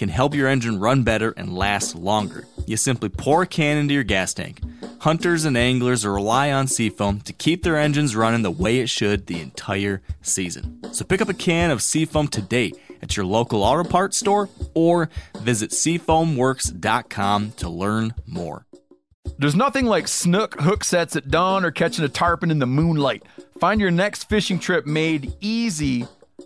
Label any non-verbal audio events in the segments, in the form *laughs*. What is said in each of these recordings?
can help your engine run better and last longer. You simply pour a can into your gas tank. Hunters and anglers rely on Seafoam to keep their engines running the way it should the entire season. So pick up a can of Seafoam today at your local auto parts store or visit seafoamworks.com to learn more. There's nothing like snook hook sets at dawn or catching a tarpon in the moonlight. Find your next fishing trip made easy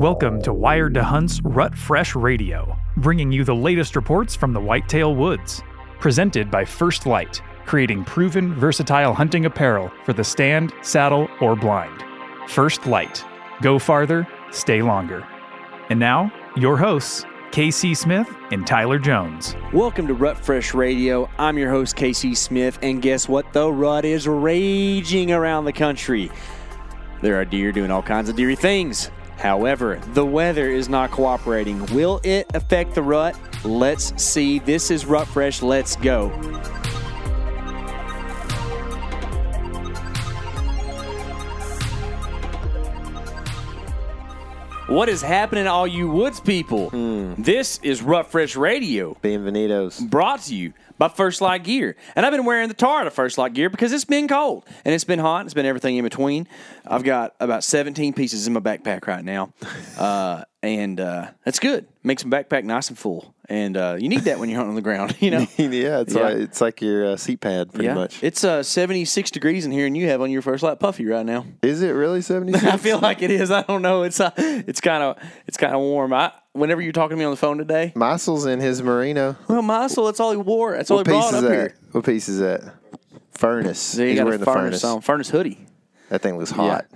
Welcome to Wired to Hunt's Rut Fresh Radio, bringing you the latest reports from the Whitetail Woods. Presented by First Lite, creating proven, versatile hunting apparel for the stand, saddle, or blind. First Lite. Go farther, stay longer. And now, your hosts, KC Smith and Tyler Jones. Welcome to Rut Fresh Radio. I'm your host, KC Smith, and guess what? The rut is raging around the country. There are deer doing all kinds of deery things. However, the weather is not cooperating. Will it affect the rut? Let's see. This is Rut Fresh. Let's go. What is happening, all you woods people? This is Rut Fresh Radio. Bienvenidos. Brought to you by First Lite Gear. And I've been wearing the tar of First Lite Gear because it's been cold and it's been hot. It's been everything in between. I've got about 17 pieces in my backpack right now. *laughs* Uh, and uh, that's good. Makes my backpack nice and full. And uh, you need that when you're hunting on the ground, *laughs* you know? *laughs* yeah, it's Yeah. like it's like your uh, seat pad, pretty yeah. much. It's uh, 76 degrees in here, and you have on your First Lite Puffy right now. Is it really seventy *laughs* I feel like it is. I don't know. It's uh, it's kind of it's kind of warm. I whenever you're talking to me on the phone today, Muscles in his merino. well, Muscle, that's all he wore. That's all What he piece brought is up that? here. What piece is that? Furnace. So you He's got a wearing the furnace, furnace. on, furnace hoodie. That thing looks hot.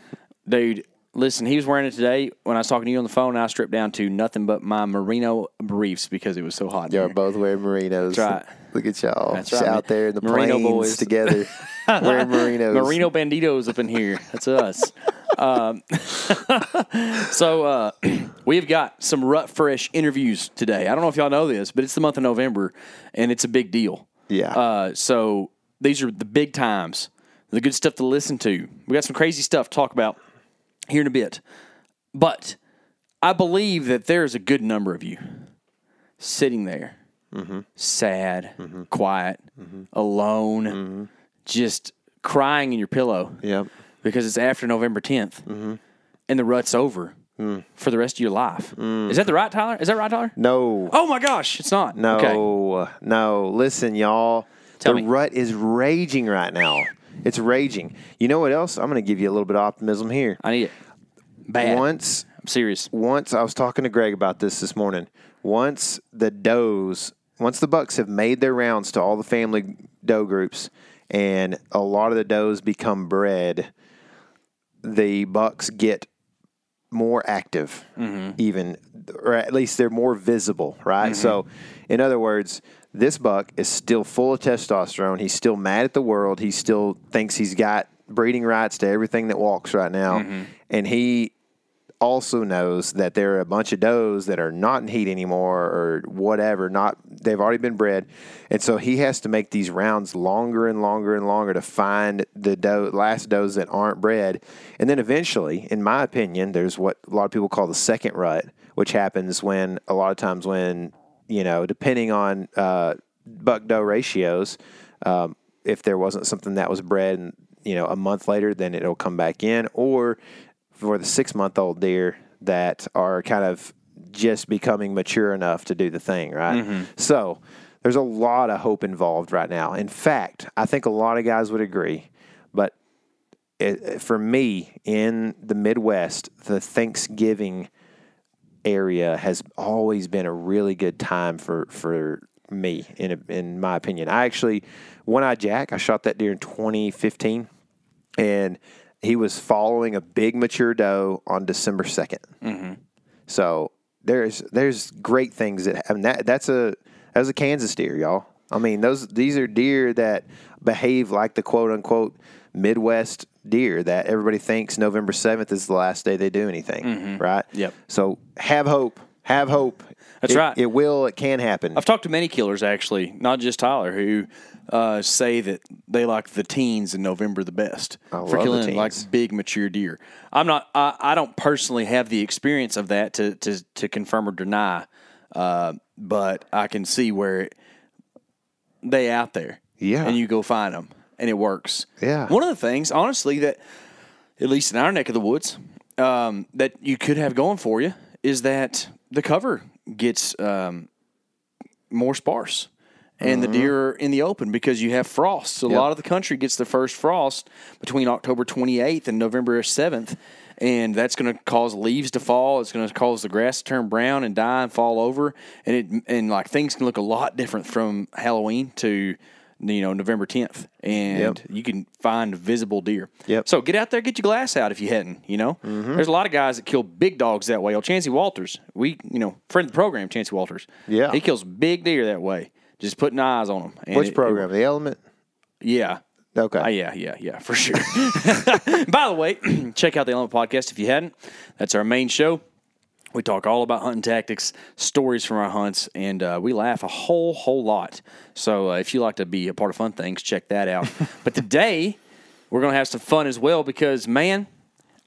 Dude, listen, he was wearing it today when I was talking to you on the phone. I stripped down to nothing but my merino briefs because it was so hot. Y'all here. both wearing merinos. That's right. Look at y'all That's right, out there in the Merino plains boys. together, *laughs* wearing merinos. Merino banditos up in here. That's us. um, *laughs* so uh, *clears throat* we've got some rut fresh interviews today. I don't know if y'all know this, but it's the month of November, and it's a big deal. Yeah. Uh, so these are the big times, the good stuff to listen to. We got some crazy stuff to talk about here in a bit, but I believe that there's a good number of you sitting there, mm-hmm. sad, mm-hmm. quiet, mm-hmm. alone, just crying in your pillow Yep. because it's after November 10th and the rut's over mm. for the rest of your life. Mm. Is that the right, Tyler? Is that right, Tyler? No. Oh my gosh, it's not. No. Okay. No. Listen, y'all. Tell the me. rut is raging right now. It's raging. You know what else? I'm going to give you a little bit of optimism here. I need it. Bad. Once I'm serious. once I was talking to Greg about this this morning. Once the does, once the bucks have made their rounds to all the family doe groups, and a lot of the does become bred, the bucks get more active, mm-hmm. even, or at least they're more visible, right? Mm-hmm. So, in other words, this buck is still full of testosterone. He's still mad at the world. He still thinks he's got breeding rights to everything that walks right now, mm-hmm. and he also knows that there are a bunch of does that are not in heat anymore or whatever. Not they've already been bred, and so he has to make these rounds longer and longer and longer to find the doe, last does that aren't bred, and then eventually, in my opinion, there's what a lot of people call the second rut, which happens when a lot of times when you know, depending on uh, buck doe ratios, um, if there wasn't something that was bred, and, you know, a month later, then it'll come back in. Or for the six month old deer that are kind of just becoming mature enough to do the thing, right? So there's a lot of hope involved right now. In fact, I think a lot of guys would agree, but it, for me in the Midwest, the Thanksgiving area has always been a really good time for for me in in my opinion. I actually one eye Jack, I shot that deer in 2015 and he was following a big mature doe on December 2nd. Mm-hmm. So there's there's great things that I mean, that that's a that's a Kansas deer, y'all. I mean, those these are deer that behave like the quote unquote Midwest deer that everybody thinks November seventh is the last day they do anything, right? Yep. So have hope, have hope. That's It- right. It will. It can happen. I've talked to many killers actually, not just Tyler, who uh, say that they like the teens in November the best I for killing like big mature deer. I'm not. I, I don't personally have the experience of that to to, to confirm or deny, uh, but I can see where they out there. Yeah. and you go find them, and it works. Yeah. One of the things, honestly, that at least in our neck of the woods, um, that you could have going for you is that the cover gets um, more sparse and the deer are in the open because you have frost. So a lot of the country gets the first frost between October 28th and November 7th. And that's going to cause leaves to fall. It's going to cause the grass to turn brown and die and fall over. And it and like things can look a lot different from Halloween to you know November 10th. And Yep. you can find visible deer. Yep. So get out there, get your glass out if you hadn't. You know, Mm-hmm. there's a lot of guys that kill big dogs that way. Oh, Chancey Walters, we you know friend of the program, Chancey Walters. Yeah. he kills big deer that way. Just putting eyes on them. Which it- program? the Element. yeah. Okay. Uh, yeah, yeah, yeah, for sure. *laughs* By the way, *clears throat* check out the Element Podcast if you hadn't. That's our main show. We talk all about hunting tactics, stories from our hunts, and uh, we laugh a whole, whole lot. So uh, if you like to be a part of fun things, check that out. *laughs* but today, we're going to have some fun as well because, man,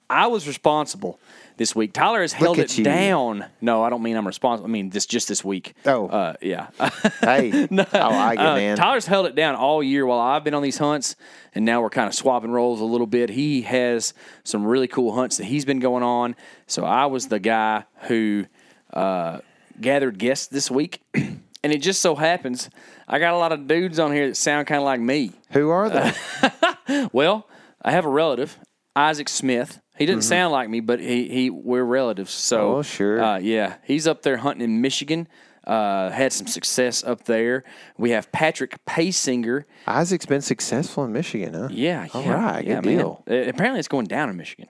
I was responsible this week. Tyler has held it you. down. No, I don't mean I'm responsible. I mean this just this week. Oh. uh, yeah. *laughs* Hey, I like it, Uh, man. Tyler's held it down all year while I've been on these hunts, and now we're kind of swapping roles a little bit. He has some really cool hunts that he's been going on. So I was the guy who uh, gathered guests this week, *clears throat* and it just so happens I got a lot of dudes on here that sound kind of like me. Who are they? *laughs* Well, I have a relative, Isaac Smith. He didn't sound like me, but he, he we're relatives. So Mm-hmm. Oh, sure. uh, yeah, he's up there hunting in Michigan. Uh, had some success up there. We have Patrick Paysinger. Isaac's been successful in Michigan, huh? Yeah, All yeah, right, yeah, good man. deal. Apparently, it's going down in Michigan.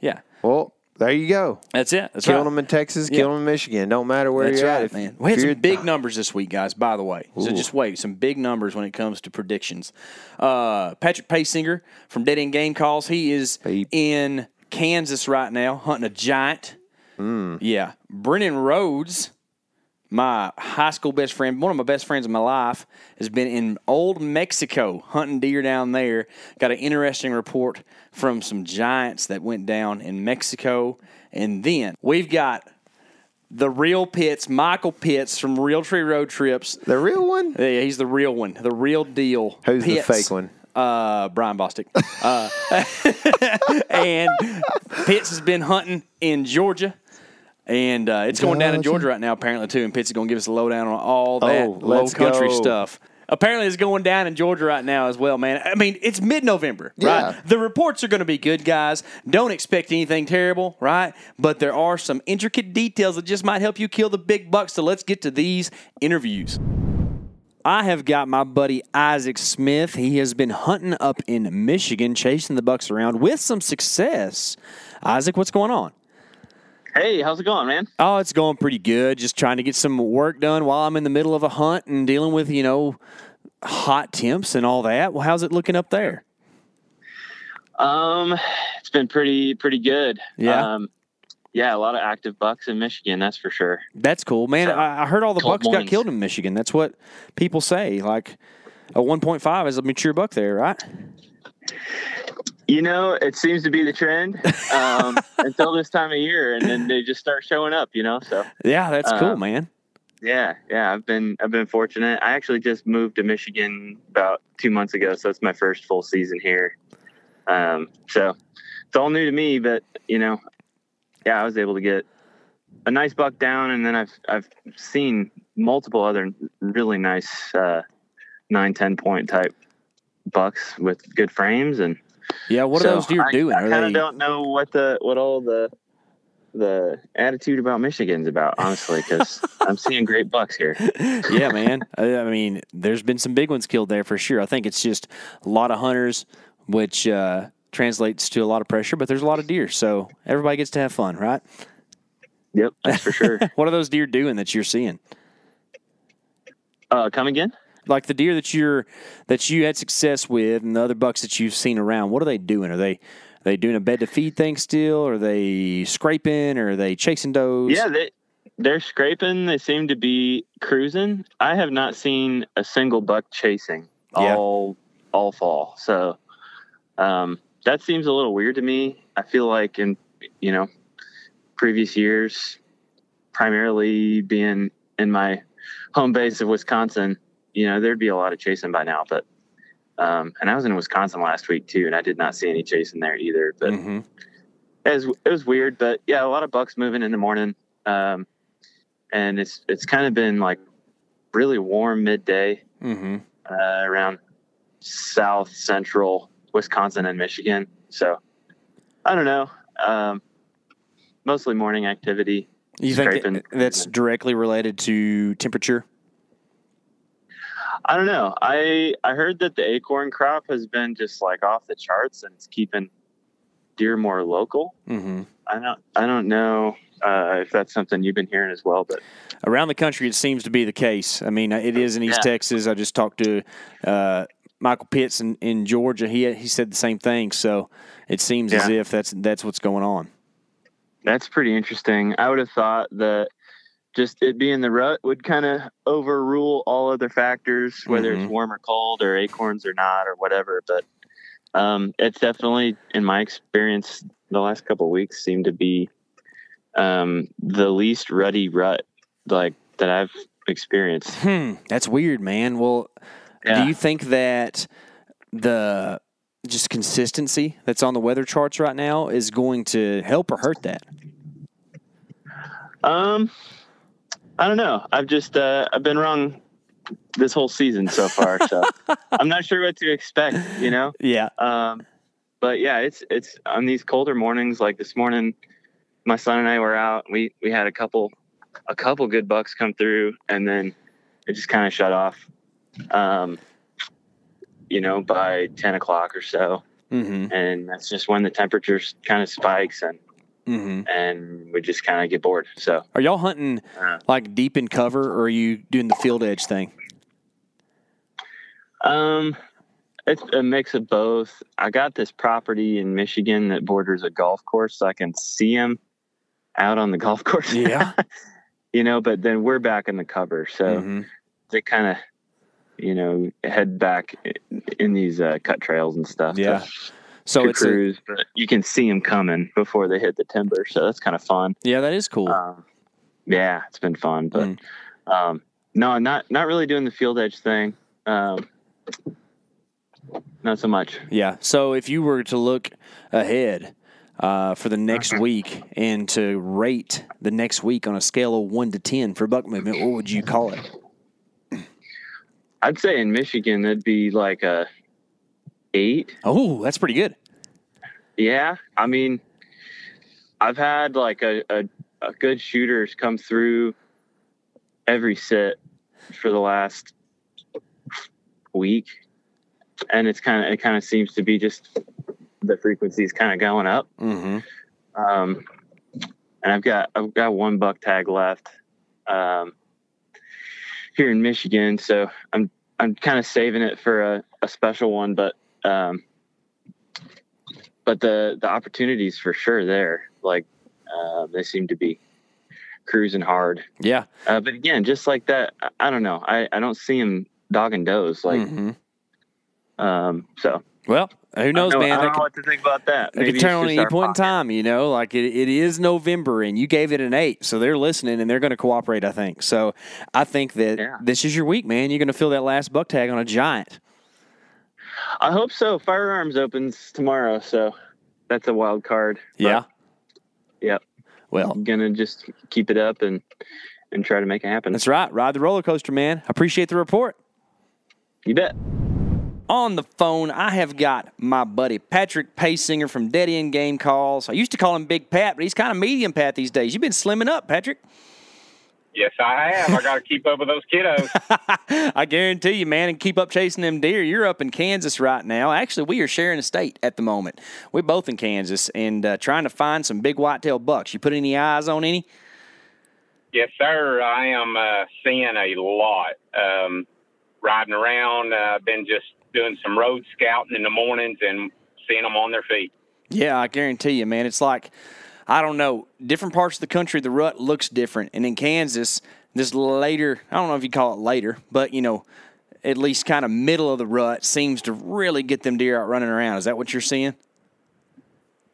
Yeah, Well, there you go. that's it. That's Killing right. them in Texas, Yeah. killing them in Michigan. Don't matter where That's you're right, at. If- man. We had some big numbers this week, guys. By the way, so just wait, some big numbers when it comes to predictions. Uh, Patrick Paysinger from Dead End Game Calls. He is Peep. in Kansas right now hunting a giant. Hmm. Yeah, Brennan Rhoades, my high school best friend, one of my best friends in my life, has been in Old Mexico hunting deer down there. Got an interesting report from some giants that went down in Mexico. And then we've got the real Pitts, Michael Pitts from Realtree Road Trips. The real one? Yeah, he's the real one, the real deal. Who's the fake one? Uh, Brian Bostic. Uh, *laughs* and Pitts has been hunting in Georgia. And uh, it's going down in Georgia. Right now, apparently, too. And Pitts is going to give us a lowdown on all that Oh, low country go. stuff. Apparently, it's going down in Georgia right now as well, man. I mean, it's mid November, Yeah. right? The reports are going to be good, guys. Don't expect anything terrible, right? But there are some intricate details that just might help you kill the big bucks. So let's get to these interviews. I have got my buddy Isaac Smith. He has been hunting up in Michigan, chasing the bucks around with some success. Isaac, what's going on? Hey, how's it going, man? Oh, it's going pretty good. Just trying to get some work done while I'm in the middle of a hunt and dealing with, you know, hot temps and all that. Well, how's it looking up there? Um, it's been pretty pretty good. Yeah? Um, yeah, a lot of active bucks in Michigan, that's for sure. That's cool, man. So, I, I heard all the bucks got killed in Michigan. That's what people say. Like a 1.5 is a mature buck there, right? You know, it seems to be the trend um, *laughs* until this time of year, and then they just start showing up. You know, so Yeah, that's cool, Um, man. yeah, yeah, I've been I've been fortunate. I actually just moved to Michigan about two months ago, so it's my first full season here. Um, so it's all new to me, but you know, yeah, I was able to get a nice buck down, and then I've I've seen multiple other really nice uh, nine ten point type bucks with good frames, and Yeah, what are those deer I, doing? I kind they of don't know what the what all the the attitude about Michigan's about, honestly, because *laughs* I'm seeing great bucks here. yeah, man. I, I mean, there's been some big ones killed there for sure. I think it's just a lot of hunters, which uh, translates to a lot of pressure, but there's a lot of deer. So everybody gets to have fun, right? Yep, that's for sure. *laughs* What are those deer doing that you're seeing? Uh, come again? Like the deer that you're that you had success with, and the other bucks that you've seen around. What are they doing? Are they are they doing a bed to feed thing still? Are they scraping? Or are they chasing does? Yeah, they they're scraping. They seem to be cruising. I have not seen a single buck chasing Yeah. all all fall. So um, that seems a little weird to me. I feel like in you know previous years, primarily being in my home base of Wisconsin, you know there'd be a lot of chasing by now. But um, and I was in Wisconsin last week too, and I did not see any chasing there either. But hmm it was it was weird, but yeah, a lot of bucks moving in the morning, um, and it's it's kind of been like really warm midday hmm uh, around south central Wisconsin and Michigan. So I don't know, um, mostly morning activity. You think Scraping. that's directly related to temperature? I don't know. I I heard that the acorn crop has been just like off the charts, and it's keeping deer more local. hmm I don't I don't know uh, if that's something you've been hearing as well, but Around the country, it seems to be the case. I mean, it is in East Yeah. Texas. I just talked to uh, Michael Pitts in, in Georgia. He he said the same thing. So it seems as if that's that's what's going on. That's pretty interesting. I would have thought that just it being the rut would kind of overrule all other factors, whether Mhm. it's warm or cold or acorns or not or whatever. But um, it's definitely, in my experience, the last couple of weeks seem to be um, the least ruddy rut like that I've experienced. Hmm, that's weird, man. Well, Yeah. do you think that the just consistency that's on the weather charts right now is going to help or hurt that? Um, I don't know. I've just uh, I've been wrong this whole season so far, so *laughs* I'm not sure what to expect. You know. Yeah. Um, but yeah, it's it's on these colder mornings. Like this morning, my son and I were out. We we had a couple a couple good bucks come through, and then it just kind of shut off. Um, you know, by ten o'clock or so, Mm-hmm. and that's just when the temperatures kind of spikes, and Mm-hmm. and we just kind of get bored. So Are y'all hunting Uh. like deep in cover, or are you doing the field edge thing? Um, it's a mix of both. I got this property in Michigan that borders a golf course, so I can see them out on the *laughs* golf course. Yeah. *laughs* you know, but then we're back in the cover, so Mhm. they kind of, you know, head back in these uh, cut trails and stuff. Yeah. So to it's a, but you can see them coming before they hit the timber, so that's kind of fun. yeah, that is cool. Um, yeah, it's been fun, but Mm. um, no, not not really doing the field edge thing. Um, not so much. Yeah. So if you were to look ahead uh, for the next Uh-huh. week and to rate the next week on a scale of one to ten for buck movement, what would you call it? I'd say in Michigan that'd be like a eight. Oh, that's pretty good. Yeah, I mean, I've had like a, a, a good shooters come through every sit for the last week, and it's kind of it kind of seems to be just the frequencies kind of going up. Mm-hmm. Um, and I've got I've got one buck tag left um, here in Michigan, so I'm I'm kind of saving it for a, a special one, but um, but the the opportunities for sure there. Like Uh, they seem to be cruising hard. Yeah. Uh, but again, just like that, I, I don't know. I, I don't see him dogging does like. Mhm. Um, so Well, who knows, I don't, man? I don't know what to think about that. It Maybe could turn on any point in time, you know. Like it, it is November, and you gave it an eight, so they're listening and they're going to cooperate. I think so. I think that Yeah. this is your week, man. You're going to feel that last buck tag on a giant. I hope so. Firearms opens tomorrow, so that's a wild card. But, Yeah. Yep. Well, I'm gonna just keep it up and and try to make it happen. that's right. Ride the roller coaster, man. Appreciate the report. You bet. On the phone, I have got my buddy Patrick Paysinger from Dead End Game Calls. I used to call him Big Pat, but he's kind of medium Pat these days. You've been slimming up, Patrick. Yes, I have. I got to keep up with those kiddos. *laughs* I guarantee you, man, and keep up chasing them deer. You're up in Kansas right now. Actually, we are sharing a state at the moment. We're both in Kansas and uh, trying to find some big whitetail bucks. You put any eyes on any? yes, sir. I am uh, seeing a lot. Um, riding around. I've been just doing some road scouting in the mornings and seeing them on their feet. Yeah, I guarantee you, man. It's like, I don't know, different parts of the country, the rut looks different. And in Kansas, this later, I don't know if you call it later, but, you know, at least kind of middle of the rut seems to really get them deer out running around. Is that what you're seeing?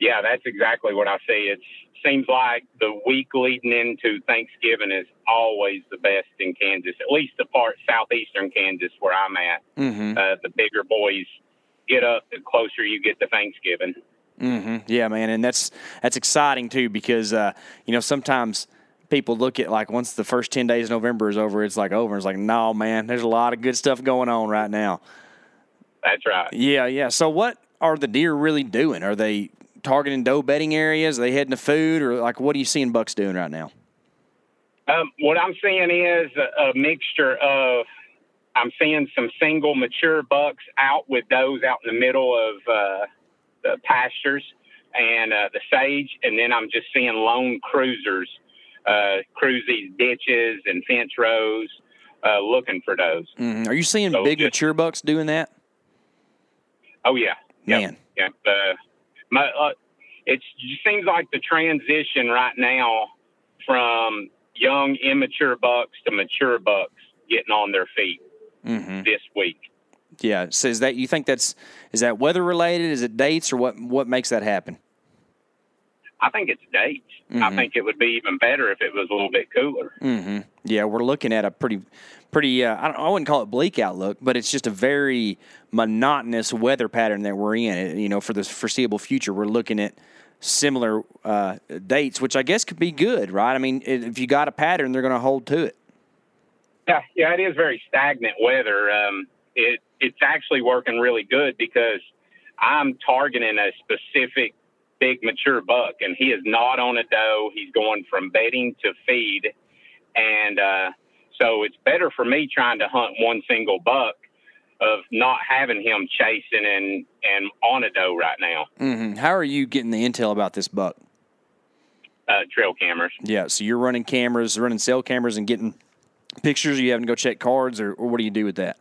Yeah, that's exactly what I see. It seems like the week leading into Thanksgiving is always the best in Kansas, at least the part southeastern Kansas where I'm at. Mm-hmm. Uh, the bigger boys get up the closer you get to Thanksgiving. Hmm Yeah, man, and that's that's exciting too because uh, you know sometimes people look at like once the first ten days of November is over, it's like over. It's like no, man, there's a lot of good stuff going on right now. That's right. Yeah, yeah. So what are the deer really doing? Are they targeting doe bedding areas? Are they heading to food, or like what are you seeing bucks doing right now? Um, what I'm seeing is a, a mixture of I'm seeing some single mature bucks out with does out in the middle of uh, the pastures and uh, the sage, and then I'm just seeing lone cruisers uh, cruise these ditches and fence rows uh, looking for does. Mhm. Are you seeing So big just- mature bucks doing that? Oh yeah, Yep. Man, yeah. Uh, my, uh, it seems like the transition right now from young immature bucks to mature bucks getting on their feet hmm this week. Yeah. So is that you think that's is that weather related? Is it dates or what? What makes that happen? I think it's dates. I Mhm. think it would be even better if it was a little bit cooler. hmm Yeah, we're looking at a pretty, pretty. Uh, I, don't, I wouldn't call it bleak outlook, but it's just a very monotonous weather pattern that we're in. It- You know, for the foreseeable future, we're looking at similar uh, dates, which I guess could be good, right? I mean, if you got a pattern, they're going to hold to it. Yeah, yeah, it is very stagnant weather. Um, it it's actually working really good because I'm targeting a specific big mature buck, and he is not on a doe. He's going from bedding to feed, and uh, so it's better for me trying to hunt one single buck of not having him chasing and and on a doe right now. hmm How are you getting the intel about this buck? Uh, trail cameras. Yeah, so you're running cameras, running cell cameras, and getting pictures. Or you having to go check cards, or, or what do you do with that?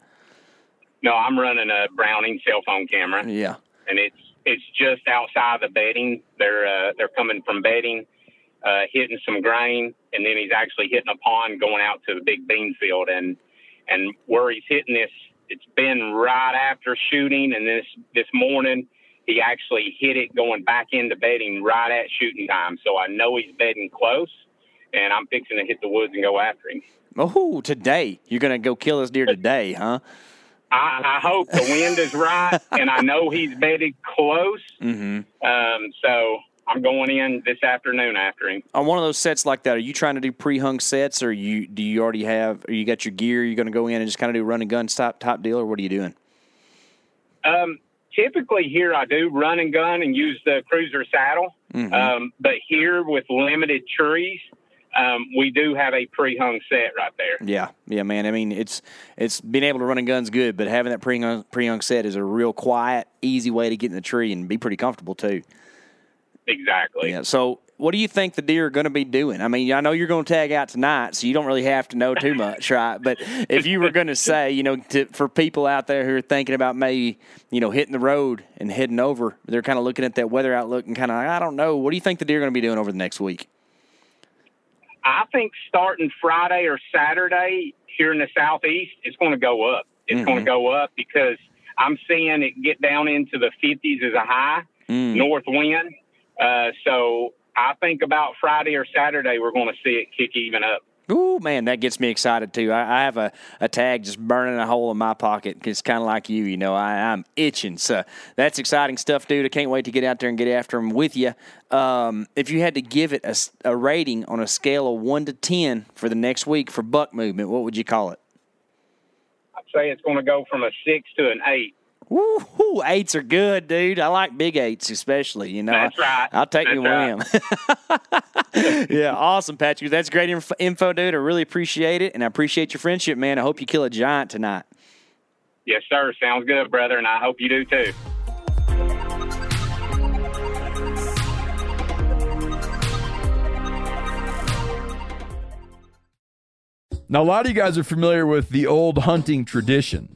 No, I'm running a Browning cell phone camera. Yeah. and it's it's just outside the bedding. They're uh, they're coming from bedding, uh, hitting some grain, and then he's actually hitting a pond going out to the big bean field. And and where he's hitting this, it's been right after shooting, and this this morning he actually hit it going back into bedding right at shooting time. So I know he's bedding close, and I'm fixing to hit the woods and go after him. Oh, today you're going to go kill this deer today, huh? I, I hope the wind is right, *laughs* and I know he's bedded close. Mm-hmm. Um, so I'm going in this afternoon after him. on one of those sets like that, are you trying to do pre-hung sets, or you do you already have, or you got your gear? You're going to go in and just kind of do run and gun stop top deal, or what are you doing? Um, typically here I do run and gun and use the Cruzr saddle. Mhm. Um, but here with limited trees, um, we do have a pre-hung set right there. Yeah, yeah, man. I mean, it's it's being able to run and gun's good, but having that pre-hung pre-hung set is a real quiet, easy way to get in the tree and be pretty comfortable too. Exactly. Yeah. So what do you think the deer are going to be doing? I mean, I know you're going to tag out tonight, so you don't really have to know too much, *laughs* right? But if you were going to say, you know, to, for people out there who are thinking about maybe, you know, hitting the road and heading over, they're kind of looking at that weather outlook and kind of, I don't know, what do you think the deer are going to be doing over the next week? I think starting Friday or Saturday here in the southeast, it's going to go up. It's Mm-hmm. going to go up because I'm seeing it get down into the 50s as a high, Mm. north wind. Uh, so I think about Friday or Saturday, we're going to see it kick even up. Ooh, man, that gets me excited too. I, I have a, a tag just burning a hole in my pocket. It's kind of like you, you know. I, I'm itching. So that's exciting stuff, dude. I can't wait to get out there and get after them with you. Um, if you had to give it a, a rating on a scale of one to ten for the next week for buck movement, what would you call it? I'd say it's going to go from a six to an eight. Woo, woo, eights are good, dude. I like big eights, especially. You know, That's right. I'll take That's you William. *laughs* yeah, awesome, Patrick. That's great inf- info, dude. I really appreciate it, and I appreciate your friendship, man. I hope you kill a giant tonight. Yes, sir. Sounds good, brother, and I hope you do too. Now, a lot of you guys are familiar with the old hunting tradition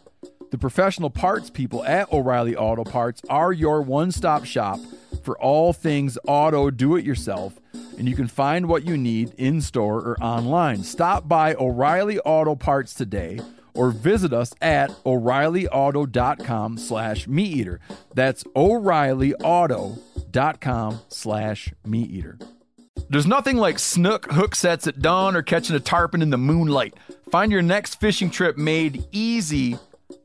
The professional parts people at O'Reilly Auto Parts are your one stop shop for all things auto do it yourself, and you can find what you need in store or online. Stop by O'Reilly Auto Parts today or visit us at o'reillyauto.com slash meat eater. That's o'reillyauto.com slash meat eater. There's nothing like snook hook sets at dawn or catching a tarpon in the moonlight. Find your next fishing trip made easy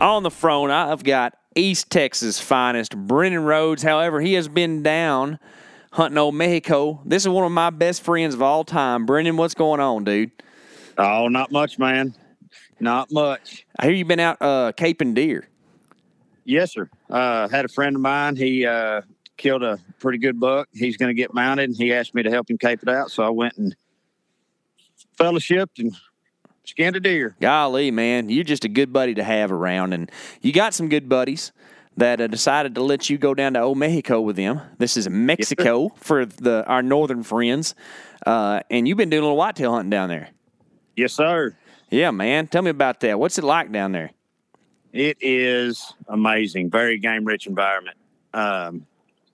On the phone, I've got East Texas finest Brennan Rhoades. However, he has been down hunting old Mexico. This is one of my best friends of all time. Brennan, what's going on, dude? Oh, not much, man. Not much. I hear you've been out uh, caping deer. Yes, sir. Uh, had a friend of mine. He uh, killed a pretty good buck. He's going to get mounted, and he asked me to help him cape it out. So I went and fellowshipped and skinned a deer. Golly, man, you're just a good buddy to have around, and you got some good buddies that uh, decided to let you go down to Old Mexico with them. This is Mexico *laughs* for the our northern friends, uh, and you've been doing a little whitetail hunting down there. Yes, sir. Yeah, man. Tell me about that. What's it like down there? It is amazing. Very game rich environment. Um,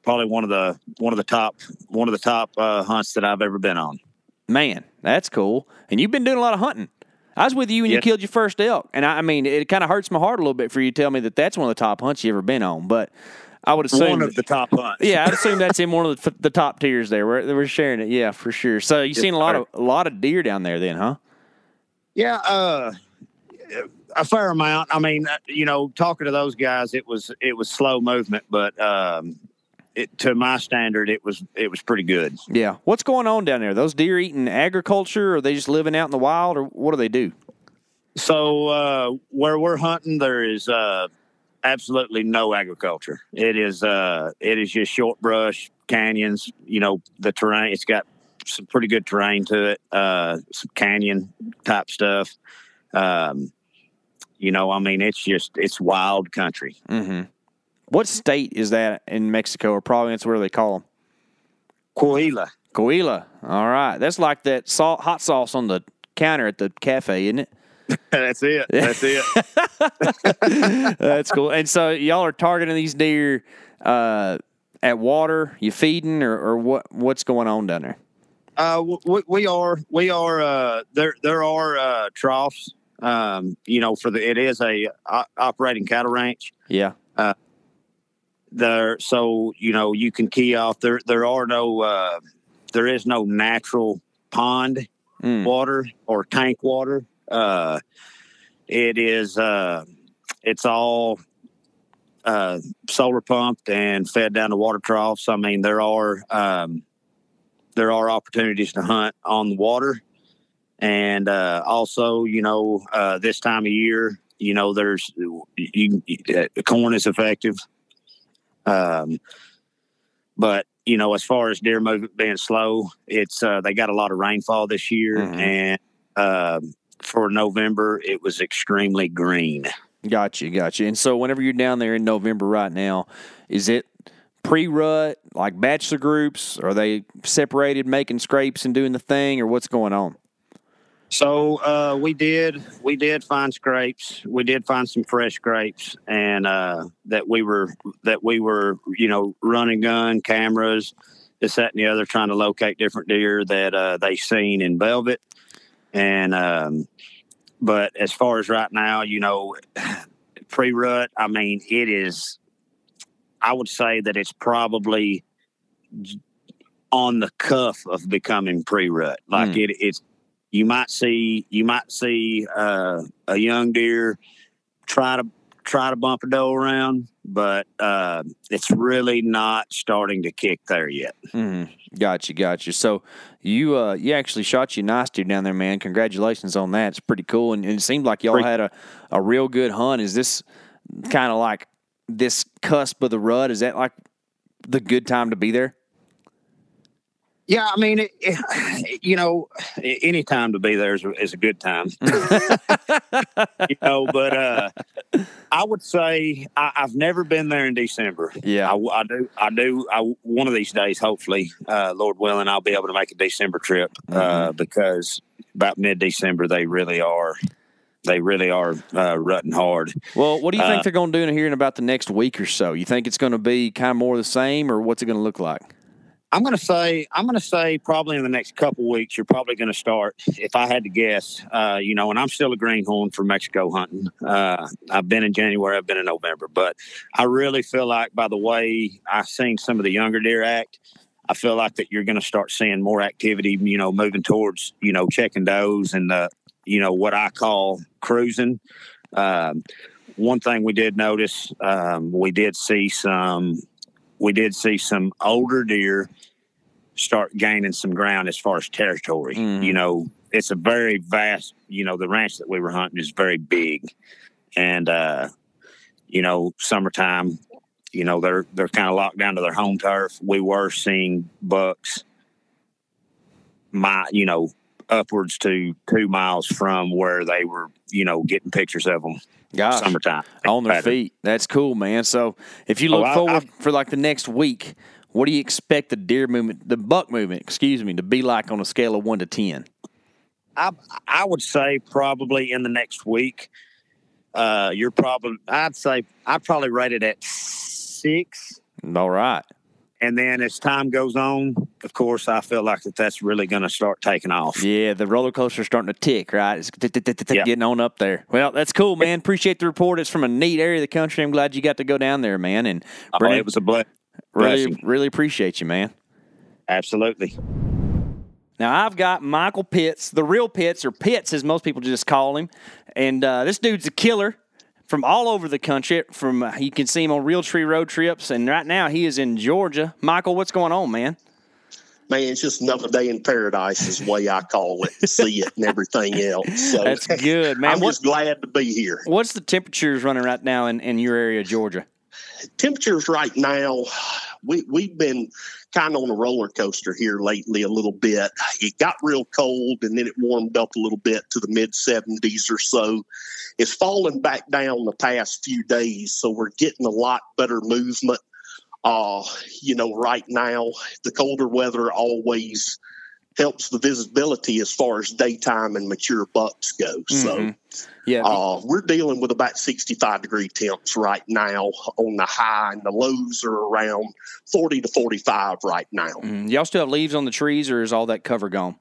probably one of the one of the top one of the top uh, hunts that I've ever been on. Man, that's cool. And you've been doing a lot of hunting. I was with you when you killed your first elk, and I, I mean, it kind of hurts my heart a little bit for you to tell me that that's one of the top hunts you ever been on. But I would assume one of the top hunts. Yeah, I'd assume that's in *laughs* one of the, the top tiers there. We're, we're sharing it. Yeah, for sure. So you Yes, seen a lot of a lot of deer down there, then, huh? Yeah, uh, a fair amount. I mean, uh, you know, talking to those guys, it was it was slow movement, but um, it, to my standard, it was it was pretty good. Yeah. What's going on down there? Those deer eating agriculture, or are they just living out in the wild, or what do they do? So uh, where we're hunting, there is uh, absolutely no agriculture. It is uh, it is just short brush, canyons. You know, the terrain. It's got some pretty good terrain to it. Uh, some canyon type stuff. Um, you know, I mean, it's just it's wild country. Mm-hmm. What state is that in Mexico or province? Where do they call them? Coahuila. Coahuila. All right. That's like that salt hot sauce on the counter at the cafe, isn't it? *laughs* That's it. That's it. *laughs* That's cool. And so y'all are targeting these deer uh, at water. You feeding, or, or what? What's going on down there? Uh, we, we are we are uh, there. There are uh, troughs. Um, you know, for the it is a operating cattle ranch. Yeah. Uh, there, so you know you can key off. There, there are no. Uh, there is no natural pond Mm. water or tank water. Uh, it is. Uh, it's all uh, solar pumped and fed down to water troughs. I mean, there are um, there are opportunities to hunt on the water, and uh, also, you know, uh, this time of year, you know, there's you, you uh, corn is effective. Um, but you know, as far as deer movement being slow, it's uh, they got a lot of rainfall this year, Mhm. and um, for November, it was extremely green. Gotcha, gotcha. And so, whenever you're down there in November right now, is it pre-rut like bachelor groups? Are they separated, making scrapes and doing the thing, or what's going on? So uh, we did we did find scrapes. We did find some fresh grapes, and uh, that we were that we were you know running gun cameras, this that and the other, trying to locate different deer that uh, they seen in velvet. And um, but as far as right now, you know, *sighs* pre rut. I mean, it is. I would say that it's probably on the cuff of becoming pre rut. Like Hmm. it, it's you might see you might see uh, a young deer try to try to bump a doe around, but uh, it's really not starting to kick there yet. Mm-hmm. Gotcha, gotcha. So you uh you actually shot you nice deer down there, man. Congratulations on that. It's pretty cool, and, and it seemed like y'all had a, a real good hunt. Is this kind of like this cusp of the rut? Is that like the good time to be there? Yeah, I mean, it, it, *sighs* you know, any time to be there is a, is a good time. *laughs* you know, but uh, I would say I, I've never been there in December. Yeah. I, I do. I do. I, one of these days, hopefully, uh, Lord willing, I'll be able to make a December trip uh, because about mid December they really are. They really are uh, rutting hard. Well, what do you think Uh, they're going to do in here in about the next week or so? You think it's going to be kind of more of the same, or what's it going to look like? I'm going to say I'm going to say probably in the next couple weeks you're probably going to start. If I had to guess, uh, you know, and I'm still a greenhorn for Mexico hunting. Uh, I've been in January, I've been in November, but I really feel like by the way I've seen some of the younger deer act, I feel like that you're going to start seeing more activity. You know, moving towards you know checking does and uh, you know what I call cruising. Um, one thing we did notice, um, we did see some we did see some older deer start gaining some ground as far as territory. Mhm. You know, it's a very vast, you know, the ranch that we were hunting is very big. And uh, you know, summertime, you know, they're they're kind of locked down to their home turf. We were seeing bucks my, you know, upwards to 2 miles from where they were, you know, getting pictures of them. Gosh, summertime on their pattern. feet. That's cool, man. So if you Oh, look I- forward for like the next week, what do you expect the deer movement, the buck movement, excuse me, to be like on a scale of one to ten? I I would say probably in the next week. Uh, you're probably I'd say I'd probably rate it at six, All right. And then as time goes on, of course, I feel like that that's really going to start taking off. Yeah, the roller coaster's starting to tick, right? It's getting on up there. Well, that's cool, man. Appreciate the report. It's from a neat area of the country. I'm glad you got to go down there, man. And Oh, Brennan, it was a ble- really, really appreciate you, man. Absolutely. Now I've got Michael Pitts, the real Pitts, or Pitts as most people just call him, and uh, this dude's a killer from all over the country. From uh, you can see him on Realtree Road Trips, and right now he is in Georgia. Michael, what's going on, man? man, it's just another day in paradise is the way I call it, see it and everything else. So That's good, man. I'm What- just glad to be here. What's the temperatures running right now in, in your area, Georgia? Temperatures right now, we we've been kind of on a roller coaster here lately a little bit. It got real cold and then it warmed up a little bit to the mid 70s or so. It's fallen back down the past few days, so we're getting a lot better movement. Uh, you know, right now the colder weather always helps the visibility as far as daytime and mature bucks go. So Mhm. Yeah, uh, we're dealing with about 65 degree temps right now on the high, and the lows are around 40 to 45 right now. Mm, y'all still have leaves on the trees, or is all that cover gone?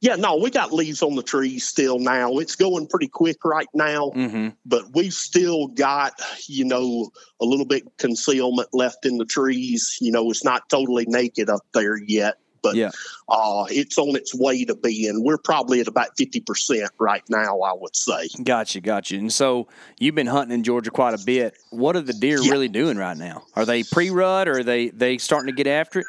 Yeah, no, we got leaves on the trees still now. It's going pretty quick right now, Mm-hmm. but we've still got, you know, a little bit concealment left in the trees. You know, it's not totally naked up there yet, but Yeah. uh, it's on its way to being. We're probably at about 50% right now, I would say. Gotcha, gotcha. And so you've been hunting in Georgia quite a bit. What are the deer Yeah. really doing right now? Are they pre-rut, or are they they starting to get after it?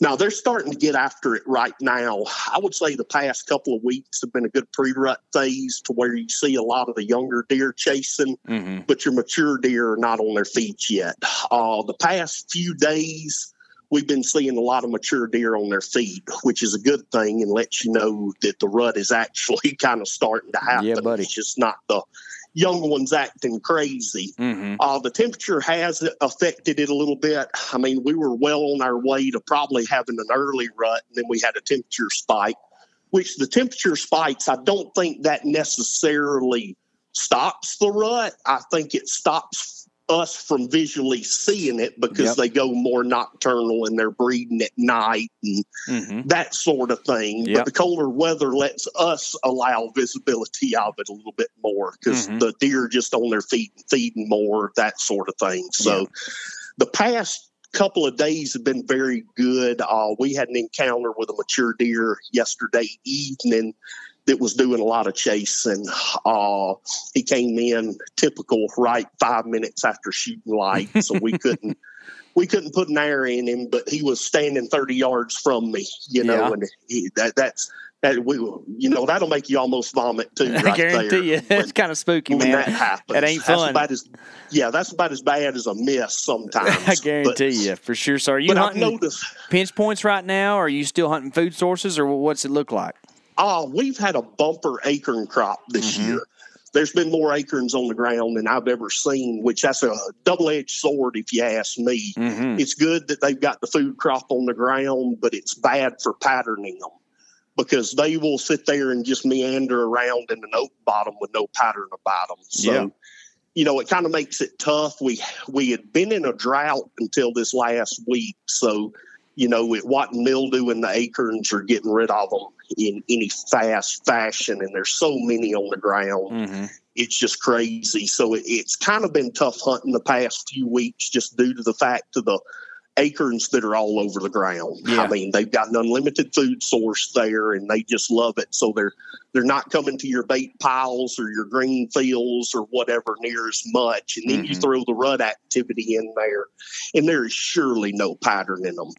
Now they're starting to get after it right now. I would say the past couple of weeks have been a good pre-rut phase to where you see a lot of the younger deer chasing, Mm-hmm. but your mature deer are not on their feet yet. Uh, the past few days, we've been seeing a lot of mature deer on their feet, which is a good thing and lets you know that the rut is actually *laughs* kind of starting to happen. Yeah, buddy. It's just not the young ones acting crazy. Mm-hmm. Uh, the temperature has affected it a little bit. I mean, we were well on our way to probably having an early rut, and then we had a temperature spike, which the temperature spikes, I don't think that necessarily stops the rut. I think it stops us from visually seeing it because Yep. they go more nocturnal and they're breeding at night and Mm-hmm. that sort of thing. Yep. But the colder weather lets us allow visibility of it a little bit more because Mhm. the deer just on their feet and feeding more, that sort of thing. So Yeah. the past couple of days have been very good. Uh, we had an encounter with a mature deer yesterday evening that was doing a lot of chasing. Uh, he came in typical right five minutes after shooting light, so we *laughs* couldn't we couldn't put an arrow in him, but he was standing thirty yards from me, you know, Yeah. and he, that that's that we you know that'll make you almost vomit too. *laughs* Right I guarantee there you, when- it's kind of spooky, when man. that happens. That ain't That's fun. about as, yeah, that's about as bad as a miss sometimes. *laughs* I guarantee you, for sure. So, are you But, but I've hunting noticed, pinch points right now? Or are you still hunting food sources, or what's it look like? Oh, we've had a bumper acorn crop this Mhm. year. There's been more acorns on the ground than I've ever seen, which that's a double-edged sword, if you ask me. Mm-hmm. It's good that they've got the food crop on the ground, but it's bad for patterning them because they will sit there and just meander around in an oak bottom with no pattern about them. So, Yeah. you know, it kind of makes it tough. We we had been in a drought until this last week, so you know, it wasn't mildew and the acorns are getting rid of them in any fast fashion, and there's so many on the ground Mm-hmm. it's just crazy. So it, it's kind of been tough hunting the past few weeks just due to the fact of the acorns that are all over the ground. Yeah. I mean, they've got an unlimited food source there and they just love it. So they're they're not coming to your bait piles or your green fields or whatever near as much. And then you Mhm. throw the rut activity in there and there is surely no pattern in them.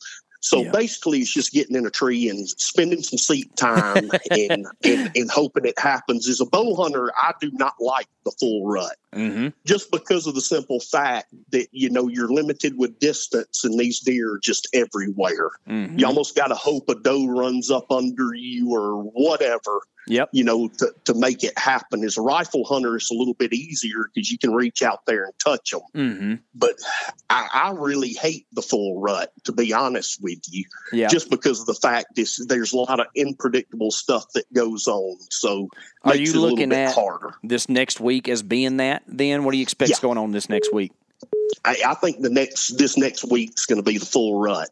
So Yeah. basically, it's just getting in a tree and spending some seat time *laughs* and, and and hoping it happens. As a bow hunter, I do not like the full rut Mm-hmm. just because of the simple fact that you know you're limited with distance and these deer are just everywhere. Mm-hmm. You almost got to hope a doe runs up under you or whatever Yep. You know, to, to make it happen. As a rifle hunter, it's a little bit easier because you can reach out there and touch them. Mm-hmm. But I, I really hate the full rut, to be honest with you, Yeah. just because of the fact is there's a lot of unpredictable stuff that goes on. So Are you it a little looking at harder. this next week as being that? Then what do you expect is going on this next week? I, I think the next this next week's going to be the full rut,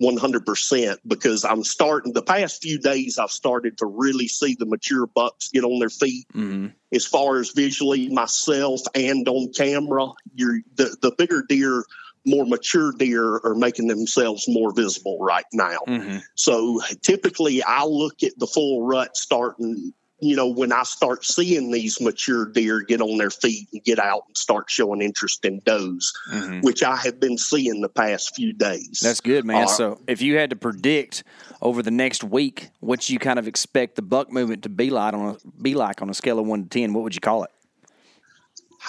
one hundred percent. Because I'm starting the past few days, I've started to really see the mature bucks get on their feet. Mm-hmm. As far as visually, myself and on camera, you're the the bigger deer, more mature deer are making themselves more visible right now. Mm-hmm. So typically, I look at the full rut starting. You know, when I start seeing these mature deer get on their feet and get out and start showing interest in does, Mhm. which I have been seeing the past few days. That's good, man. Uh, so, if you had to predict over the next week what you kind of expect the buck movement to be like on a be like on a scale of one to ten, what would you call it?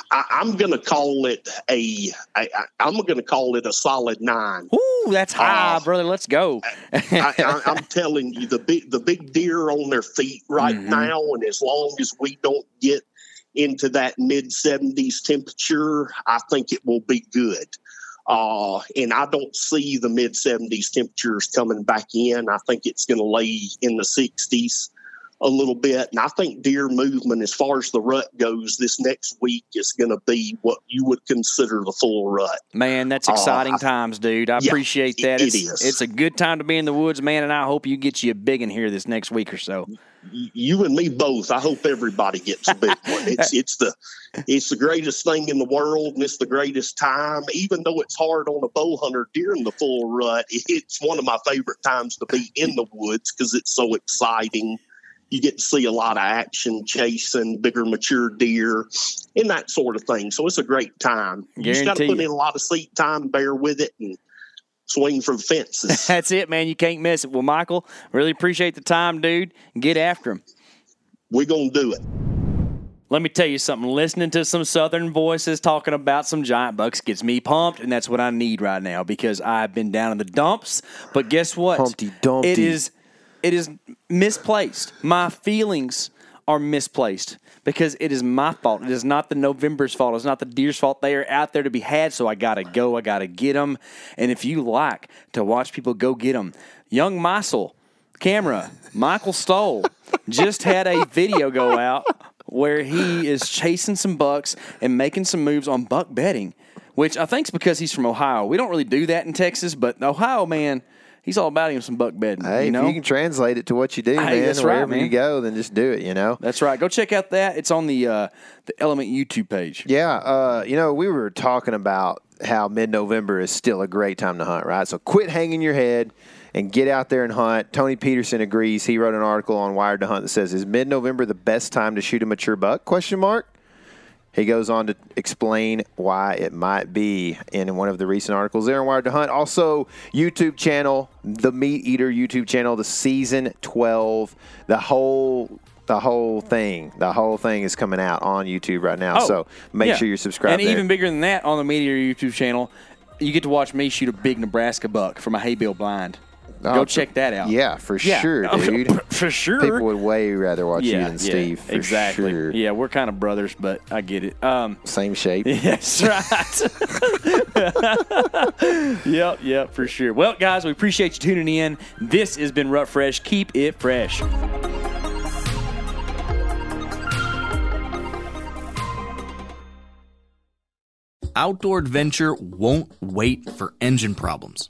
I, I'm going to call it a. I, I'm going to call it a solid nine. Ooh, that's high, Uh, brother. Let's go. I, I'm telling you, the big the big deer on their feet right Mhm. now, and as long as we don't get into that mid 70s temperature, I think it will be good. Uh, and I don't see the mid 70s temperatures coming back in. I think it's going to lay in the 60s a little bit. And I think deer movement, as far as the rut goes, this next week is going to be what you would consider the full rut. Man, that's Uh, exciting I- times, dude. I Yeah, appreciate that. it it's, is. it's a good time to be in the woods, man, and I hope you get you a big in here this next week or so. You and me both. I hope everybody gets a big one. *laughs* It's it's the it's the greatest thing in the world, and it's the greatest time. Even though it's hard on a bow hunter during the full rut, it's one of my favorite times to be in the woods because it's so exciting. You get to see a lot of action, chasing bigger, mature deer, and that sort of thing. So it's a great time. You just got to put in a lot of seat time, bear with it, and swing for the fences. *laughs* That's it, man. You can't miss it. Well, Michael, really appreciate the time, dude. Get after him. We're gonna do it. Let me tell you something. Listening to some Southern voices talking about some giant bucks gets me pumped, and that's what I need right now because I've been down in the dumps. But guess what? Humpty Dumpty. It is, it is misplaced. My feelings are misplaced because it is my fault. It is not the November's fault. It's not the deer's fault. They are out there to be had, so I gotta go. I gotta get them. And if you like to watch people go get them, young Meisel, camera, Michael Stoll just had a video go out where he is chasing some bucks and making some moves on buck bedding, which I think is because he's from Ohio. We don't really do that in Texas, but Ohio man, he's all about him some buck bedding. Hey, you know? if you can translate it to what you do, Hey, man, that's right, wherever you go, then just do it. You know. That's right. Go check out that. It's on the uh, the Element YouTube page. Yeah, uh, you know, we were talking about how mid-November is still a great time to hunt, right? So quit hanging your head and get out there and hunt. Tony Peterson agrees. He wrote an article on Wired to Hunt that says, "Is mid-November the best time to shoot a mature buck?" Question mark. He goes on to explain why it might be in one of the recent articles there in Wired to Hunt. Also, YouTube channel, the MeatEater YouTube channel, the season 12, the whole the whole thing, the whole thing is coming out on YouTube right now. Oh, so make yeah. sure you're subscribed. And there. even bigger than that, on the MeatEater YouTube channel, you get to watch me shoot a big Nebraska buck from a hay bale blind. Oh, Go for- check that out. Yeah, for Yeah. sure, *laughs* dude. for sure. People would way rather watch you yeah, than yeah, Steve. For exactly. Sure. Yeah, we're kind of brothers, but I get it. Um, Same shape. *laughs* Yes, right. *laughs* yep, yep, for sure. Well, guys, we appreciate you tuning in. This has been Rut Fresh. Keep it fresh. Outdoor adventure won't wait for engine problems.